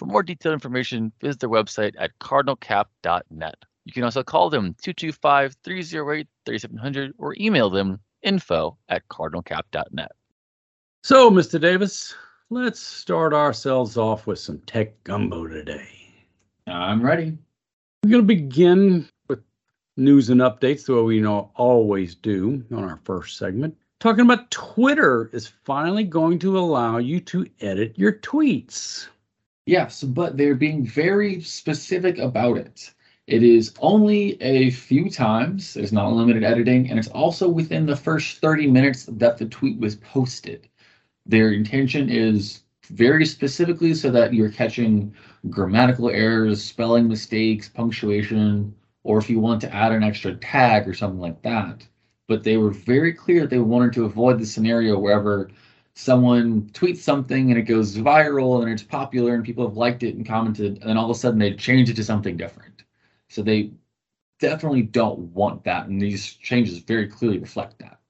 For more detailed information, visit their website at cardinalcap.net. You can also call them 225 308 3700 or email them info at cardinalcap.net. So, Mr. Davis, let's start ourselves off with some tech gumbo today. I'm ready. We're going to begin with news and updates, the way we know always do on our first segment. Talking about Twitter is finally going to allow you to edit your tweets. Yes, but they're being very specific about it. It is only a few times, there's not unlimited editing, and it's also within the first 30 minutes that the tweet was posted. Their intention is very specifically so that you're catching grammatical errors, spelling mistakes, punctuation, or if you want to add an extra tag or something like that. But they were very clear that they wanted to avoid the scenario wherever someone tweets something and it goes viral and it's popular and people have liked it and commented, and then all of a sudden they change it to something different. So they definitely don't want that, and these changes very clearly reflect that.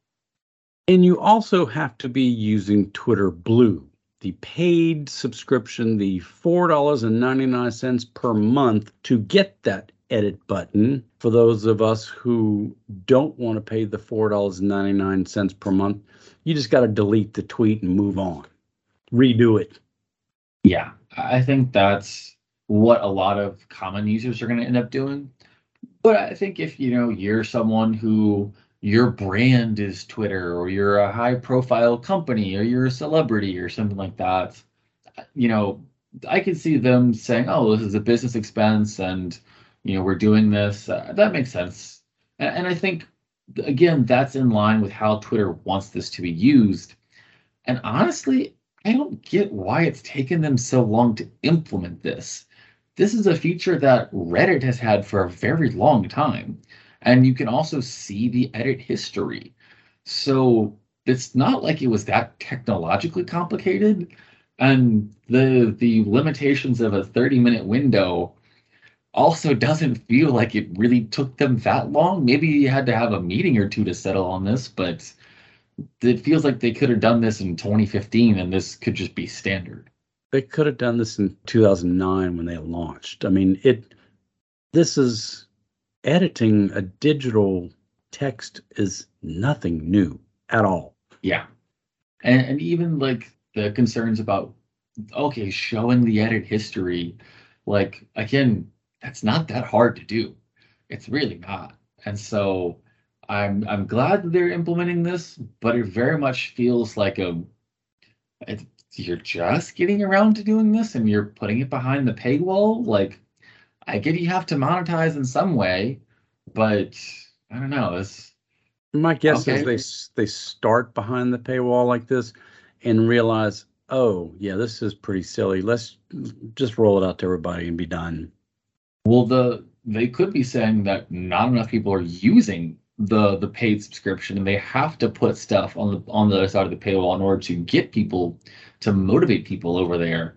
And you also have to be using Twitter Blue, the paid subscription, the $4.99 per month to get that edit button. For those of us who don't want to pay the $4.99 per month, you just got to delete the tweet and move on, redo it. Yeah, I think that's what a lot of common users are going to end up doing. But I think if you know you're someone who your brand is Twitter or you're a high profile company or you're a celebrity or something like that, you know, I can see them saying, "Oh, this is a business expense and you know, we're doing this." Uh, that makes sense. And, and I think again, that's in line with how Twitter wants this to be used. And honestly, I don't get why it's taken them so long to implement this. This is a feature that Reddit has had for a very long time. And you can also see the edit history. So it's not like it was that technologically complicated. And the the limitations of a 30 minute window also doesn't feel like it really took them that long. Maybe you had to have a meeting or two to settle on this, but it feels like they could have done this in 2015 and this could just be standard. They could have done this in 2009 when they launched. I mean, it this is editing a digital text is nothing new at all. Yeah. And and even like the concerns about okay, showing the edit history like again that's not that hard to do. It's really not. And so I'm I'm glad that they're implementing this, but it very much feels like a it, you're just getting around to doing this and you're putting it behind the paywall. Like I get you have to monetize in some way, but I don't know. It's my guess okay. is they they start behind the paywall like this and realize, oh yeah, this is pretty silly. Let's just roll it out to everybody and be done. Well, the they could be saying that not enough people are using the the paid subscription, and they have to put stuff on the on the other side of the paywall in order to get people to motivate people over there,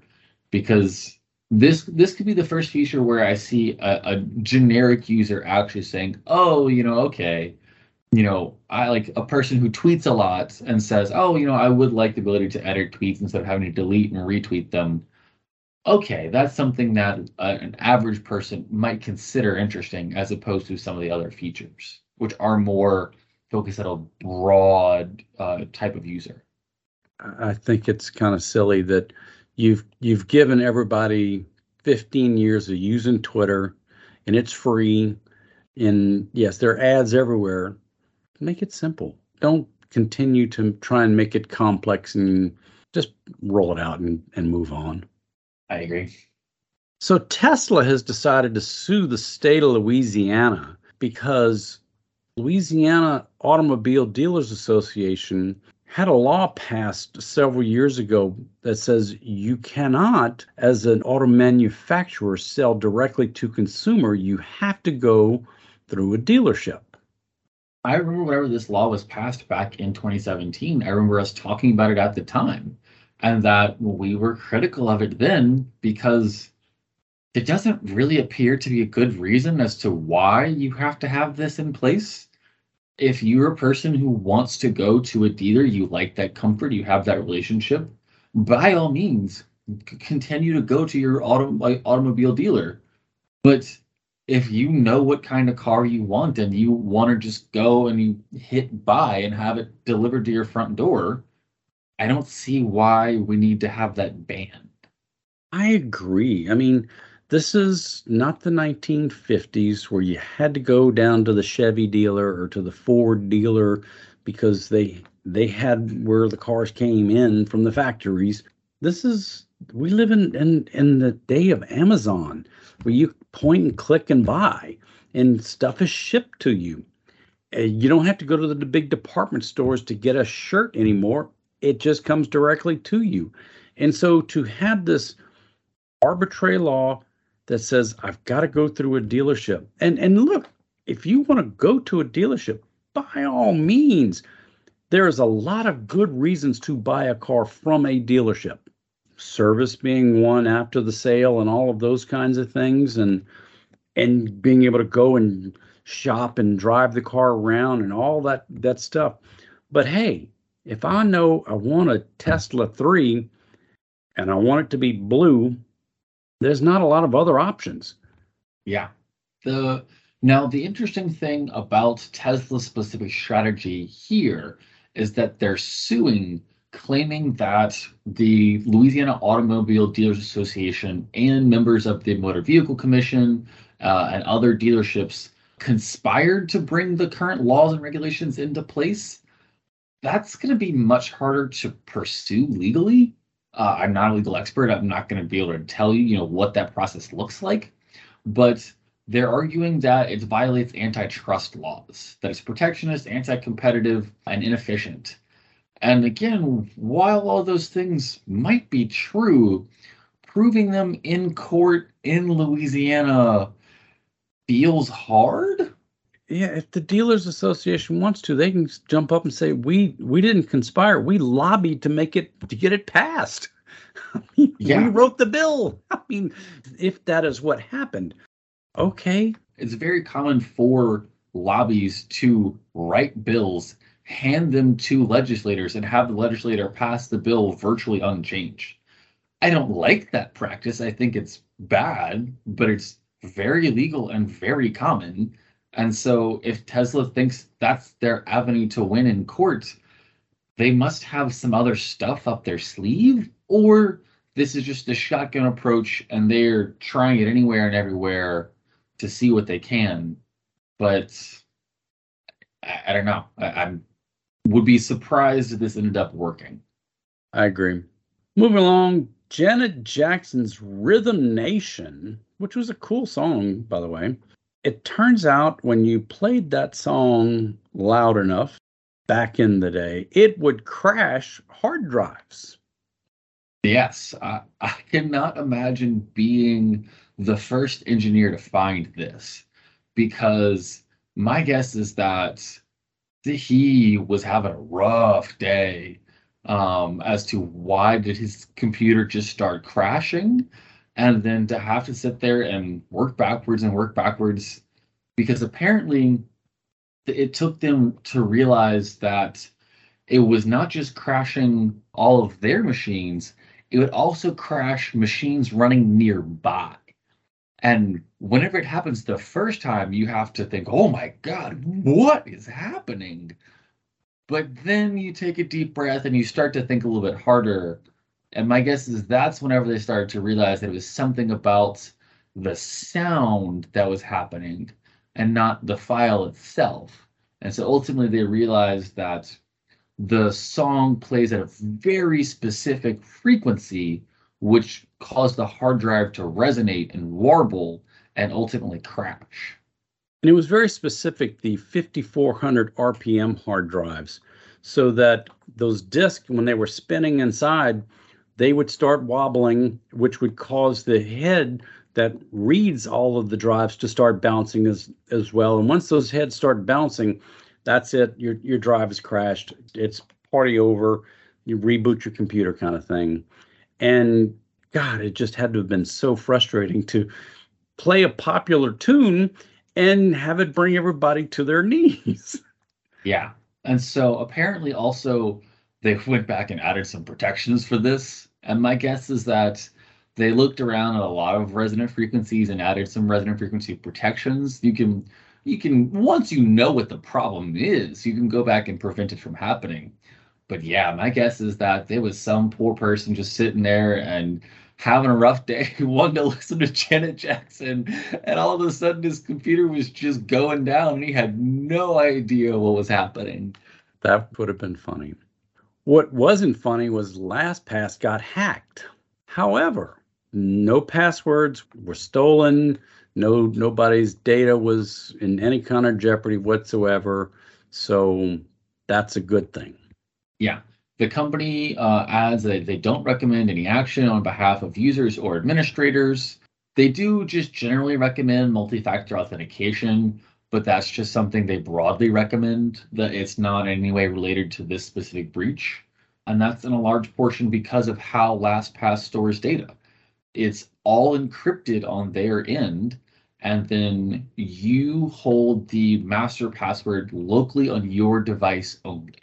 because this this could be the first feature where I see a, a generic user actually saying, "Oh, you know, okay, you know, I like a person who tweets a lot and says, "Oh, you know, I would like the ability to edit tweets instead of having to delete and retweet them." Okay, that's something that uh, an average person might consider interesting as opposed to some of the other features, which are more focused at a broad uh, type of user. I think it's kind of silly that you've you've given everybody 15 years of using Twitter and it's free and yes there are ads everywhere. Make it simple. Don't continue to try and make it complex and just roll it out and, and move on I agree. So Tesla has decided to sue the state of Louisiana because Louisiana Automobile Dealers Association had a law passed several years ago that says you cannot, as an auto manufacturer, sell directly to consumer. You have to go through a dealership. I remember whenever this law was passed back in 2017, I remember us talking about it at the time, and that we were critical of it then because it doesn't really appear to be a good reason as to why you have to have this in place if you're a person who wants to go to a dealer, you like that comfort, you have that relationship, by all means, continue to go to your auto, automobile dealer. But if you know what kind of car you want and you want to just go and you hit buy and have it delivered to your front door, I don't see why we need to have that banned. I agree. I mean, this is not the 1950s where you had to go down to the Chevy dealer or to the Ford dealer because they they had where the cars came in from the factories. This is we live in in, in the day of Amazon where you point and click and buy and stuff is shipped to you. You don't have to go to the big department stores to get a shirt anymore. It just comes directly to you. And so to have this arbitrary law that says I've got to go through a dealership. And and look, if you want to go to a dealership, by all means, there is a lot of good reasons to buy a car from a dealership. Service being one after the sale and all of those kinds of things and and being able to go and shop and drive the car around and all that that stuff. But hey, if I know I want a Tesla 3 and I want it to be blue there's not a lot of other options. Yeah. The now the interesting thing about Tesla's specific strategy here is that they're suing, claiming that the Louisiana Automobile Dealers Association and members of the Motor Vehicle Commission uh, and other dealerships conspired to bring the current laws and regulations into place. That's going to be much harder to pursue legally uh, I'm not a legal expert. I'm not going to be able to tell you, you know, what that process looks like. But they're arguing that it violates antitrust laws, that it's protectionist, anti-competitive, and inefficient. And again, while all those things might be true, proving them in court in Louisiana feels hard. Yeah, if the dealers association wants to, they can jump up and say, "We we didn't conspire. We lobbied to make it to get it passed. Yeah. We wrote the bill." I mean, if that is what happened, okay. It's very common for lobbies to write bills, hand them to legislators, and have the legislator pass the bill virtually unchanged. I don't like that practice. I think it's bad, but it's very legal and very common. And so if Tesla thinks that's their avenue to win in court, they must have some other stuff up their sleeve, or this is just a shotgun approach and they're trying it anywhere and everywhere to see what they can. But I, I don't know. I, I'm would be surprised if this ended up working. I agree. Moving along, Janet Jackson's Rhythm Nation, which was a cool song, by the way. It turns out when you played that song loud enough back in the day, it would crash hard drives. Yes, I, I cannot imagine being the first engineer to find this because my guess is that he was having a rough day um, as to why did his computer just start crashing. And then to have to sit there and work backwards and work backwards because apparently it took them to realize that it was not just crashing all of their machines, it would also crash machines running nearby. And whenever it happens the first time, you have to think, oh my God, what is happening? But then you take a deep breath and you start to think a little bit harder. And my guess is that's whenever they started to realize that it was something about the sound that was happening and not the file itself. And so ultimately they realized that the song plays at a very specific frequency, which caused the hard drive to resonate and warble and ultimately crash. And it was very specific, the 5400 RPM hard drives, so that those disks, when they were spinning inside, they would start wobbling, which would cause the head that reads all of the drives to start bouncing as, as well. And once those heads start bouncing, that's it. Your your drive is crashed. It's party over. You reboot your computer, kind of thing. And God, it just had to have been so frustrating to play a popular tune and have it bring everybody to their knees. Yeah. And so apparently also they went back and added some protections for this. And my guess is that they looked around at a lot of resonant frequencies and added some resonant frequency protections. You can you can once you know what the problem is, you can go back and prevent it from happening. But yeah, my guess is that there was some poor person just sitting there and having a rough day, wanting to listen to Janet Jackson, and all of a sudden his computer was just going down and he had no idea what was happening. That would have been funny. What wasn't funny was LastPass got hacked. However, no passwords were stolen. No nobody's data was in any kind of jeopardy whatsoever. So that's a good thing. Yeah. The company uh, adds that they don't recommend any action on behalf of users or administrators. They do just generally recommend multi-factor authentication but that's just something they broadly recommend that it's not in any way related to this specific breach and that's in a large portion because of how lastpass stores data it's all encrypted on their end and then you hold the master password locally on your device only.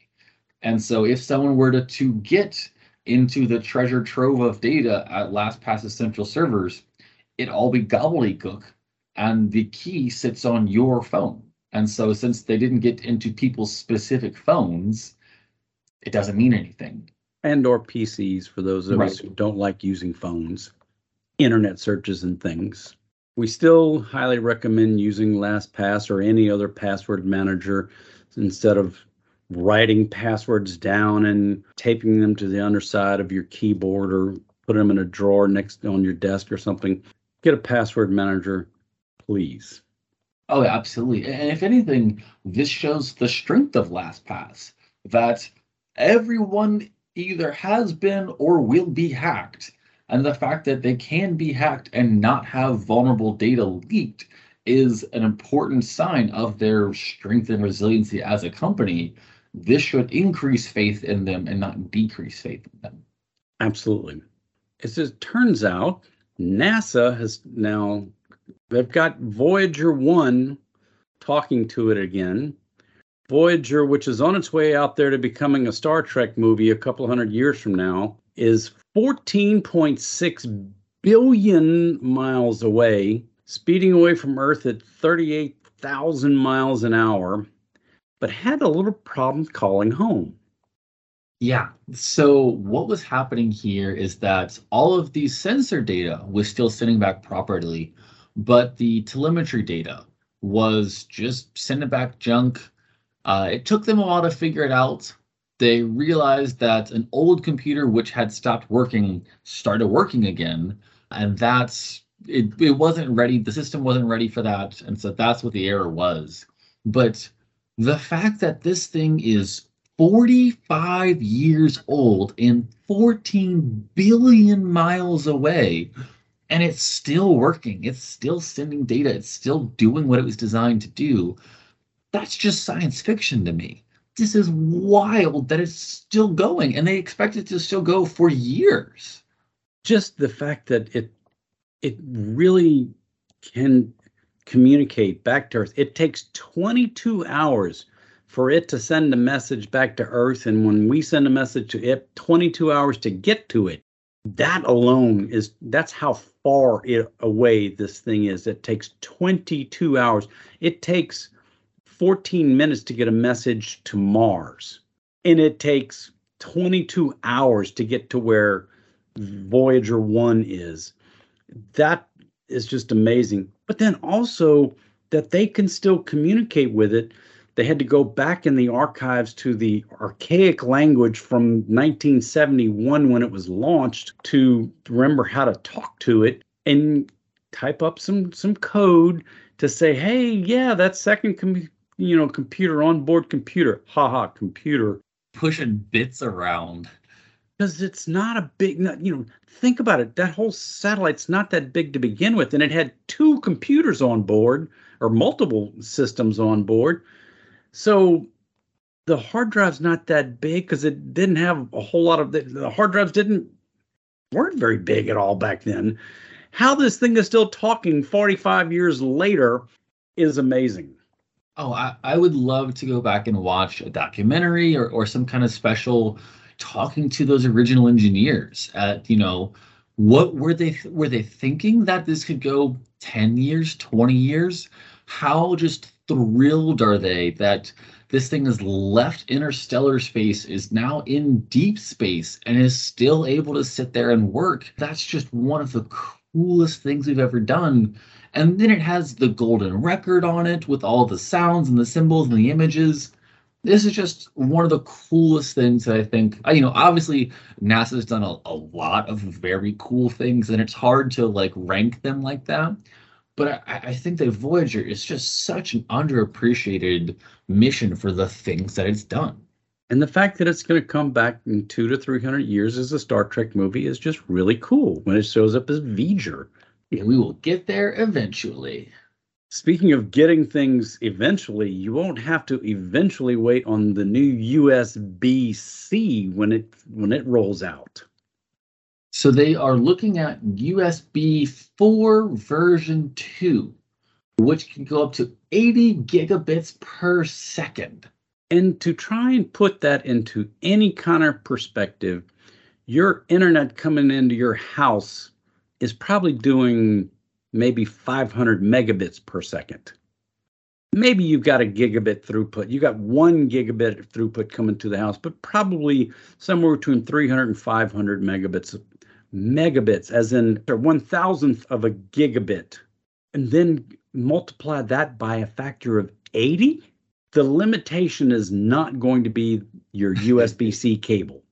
And so if someone were to, to get into the treasure trove of data at LastPass's central servers, it all be gobbledygook and the key sits on your phone. And so since they didn't get into people's specific phones, it doesn't mean anything. And or PCs for those of right. us who don't like using phones, internet searches and things. We still highly recommend using LastPass or any other password manager instead of writing passwords down and taping them to the underside of your keyboard or put them in a drawer next on your desk or something. Get a password manager, please. Oh, absolutely. And if anything, this shows the strength of LastPass that everyone either has been or will be hacked and the fact that they can be hacked and not have vulnerable data leaked is an important sign of their strength and resiliency as a company. This should increase faith in them and not decrease faith in them. Absolutely. As it turns out, NASA has now they've got Voyager 1 talking to it again. Voyager, which is on its way out there to becoming a Star Trek movie a couple hundred years from now, is 14.6 billion miles away, speeding away from Earth at 38,000 miles an hour, but had a little problem calling home. Yeah. So, what was happening here is that all of the sensor data was still sending back properly, but the telemetry data was just sending back junk. Uh, it took them a while to figure it out they realized that an old computer which had stopped working started working again and that's it, it wasn't ready the system wasn't ready for that and so that's what the error was but the fact that this thing is 45 years old and 14 billion miles away and it's still working it's still sending data it's still doing what it was designed to do that's just science fiction to me this is wild that it's still going and they expect it to still go for years just the fact that it it really can communicate back to Earth. It takes 22 hours for it to send a message back to Earth. And when we send a message to it, 22 hours to get to it. That alone is that's how far it, away this thing is. It takes 22 hours. It takes 14 minutes to get a message to Mars. And it takes 22 hours to get to where Voyager 1 is. That is just amazing. But then also that they can still communicate with it. They had to go back in the archives to the archaic language from 1971 when it was launched to remember how to talk to it and type up some some code to say, "Hey, yeah, that second com- you know computer onboard computer, haha, computer. Pushing bits around. Because it's not a big you know think about it. That whole satellite's not that big to begin with and it had two computers on board or multiple systems on board so the hard drive's not that big because it didn't have a whole lot of the, the hard drives didn't weren't very big at all back then. How this thing is still talking 45 years later is amazing. Oh i, I would love to go back and watch a documentary or, or some kind of special talking to those original engineers at you know what were they were they thinking that this could go 10 years 20 years? How just thrilled are they that this thing has left interstellar space is now in deep space and is still able to sit there and work that's just one of the coolest things we've ever done and then it has the golden record on it with all the sounds and the symbols and the images this is just one of the coolest things that I think. You know, obviously NASA's done a, a lot of very cool things, and it's hard to like rank them like that. But I, I think that Voyager is just such an underappreciated mission for the things that it's done. And the fact that it's going to come back in two to three hundred years as a Star Trek movie is just really cool when it shows up as V'ger. Yeah, we will get there eventually. Speaking of getting things eventually, you won't have to eventually wait on the new USB C when it when it rolls out. So they are looking at USB 4 version 2, which can go up to 80 gigabits per second. And to try and put that into any kind of perspective, your internet coming into your house is probably doing maybe 500 megabits per second. Maybe you've got a gigabit throughput. You got one gigabit throughput coming to the house, but probably somewhere between 300 and 500 megabits. Megabits, as in one thousandth of a gigabit, and then multiply that by a factor of 80. The limitation is not going to be your USB C cable.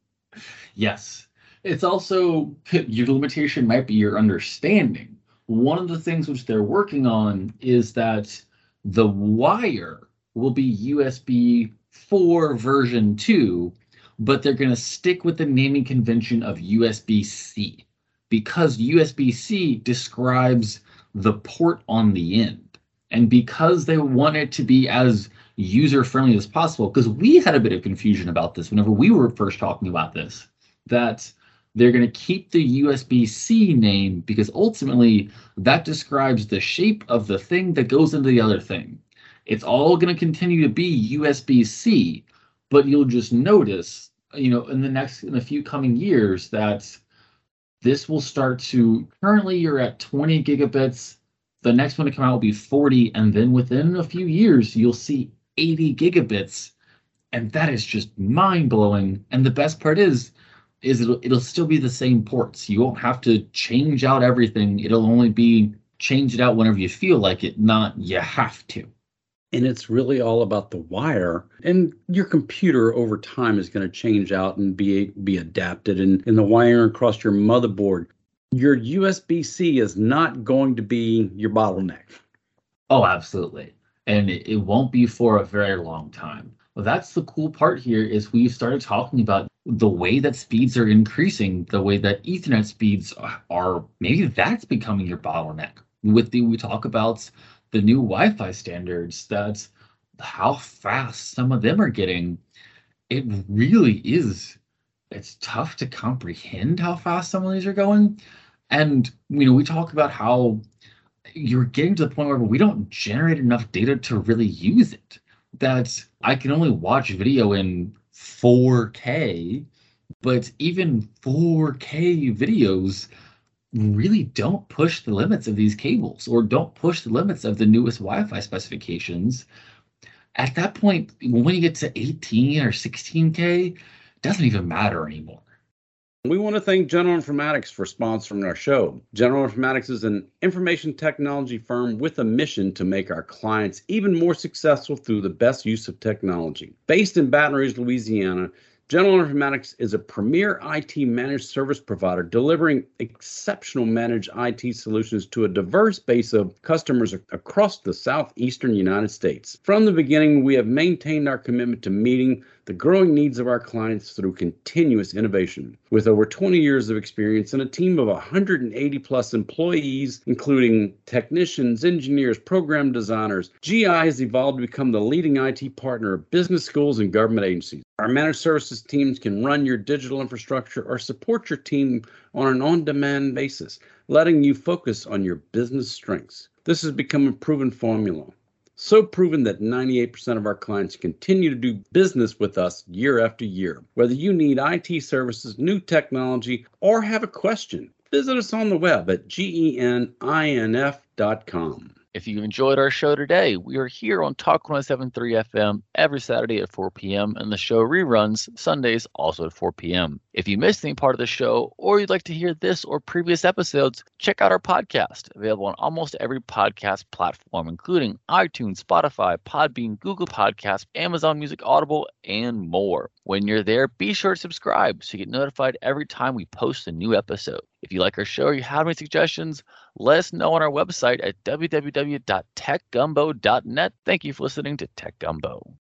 Yes. It's also your limitation might be your understanding one of the things which they're working on is that the wire will be USB 4 version 2, but they're going to stick with the naming convention of USB C because USB C describes the port on the end. And because they want it to be as user friendly as possible, because we had a bit of confusion about this whenever we were first talking about this, that they're going to keep the USB C name because ultimately that describes the shape of the thing that goes into the other thing. It's all going to continue to be USB C, but you'll just notice, you know, in the next, in a few coming years, that this will start to currently you're at 20 gigabits. The next one to come out will be 40, and then within a few years, you'll see 80 gigabits. And that is just mind blowing. And the best part is, is it'll, it'll still be the same ports. You won't have to change out everything. It'll only be change it out whenever you feel like it, not you have to. And it's really all about the wire. And your computer over time is going to change out and be be adapted. And, and the wire across your motherboard, your USB C is not going to be your bottleneck. Oh, absolutely. And it, it won't be for a very long time. Well, that's the cool part here is we started talking about the way that speeds are increasing, the way that Ethernet speeds are maybe that's becoming your bottleneck. With the we talk about the new Wi-Fi standards, that's how fast some of them are getting. It really is. It's tough to comprehend how fast some of these are going. And you know, we talk about how you're getting to the point where we don't generate enough data to really use it. That I can only watch video in 4K, but even 4K videos really don't push the limits of these cables or don't push the limits of the newest Wi-Fi specifications. At that point, when you get to 18 or 16K, it doesn't even matter anymore. We want to thank General Informatics for sponsoring our show. General Informatics is an information technology firm with a mission to make our clients even more successful through the best use of technology. Based in Baton Rouge, Louisiana, General Informatics is a premier IT managed service provider delivering exceptional managed IT solutions to a diverse base of customers across the southeastern United States. From the beginning, we have maintained our commitment to meeting the growing needs of our clients through continuous innovation. With over 20 years of experience and a team of 180 plus employees, including technicians, engineers, program designers, GI has evolved to become the leading IT partner of business schools and government agencies. Our managed services teams can run your digital infrastructure or support your team on an on demand basis, letting you focus on your business strengths. This has become a proven formula so proven that 98% of our clients continue to do business with us year after year. Whether you need IT services, new technology, or have a question, visit us on the web at geninf.com. If you enjoyed our show today, we are here on Talk 107.3 FM every Saturday at 4 p.m. and the show reruns Sundays also at 4 p.m. If you missed any part of the show or you'd like to hear this or previous episodes, check out our podcast, available on almost every podcast platform, including iTunes, Spotify, Podbean, Google Podcasts, Amazon Music, Audible, and more. When you're there, be sure to subscribe so you get notified every time we post a new episode. If you like our show or you have any suggestions, let us know on our website at www.techgumbo.net. Thank you for listening to Tech Gumbo.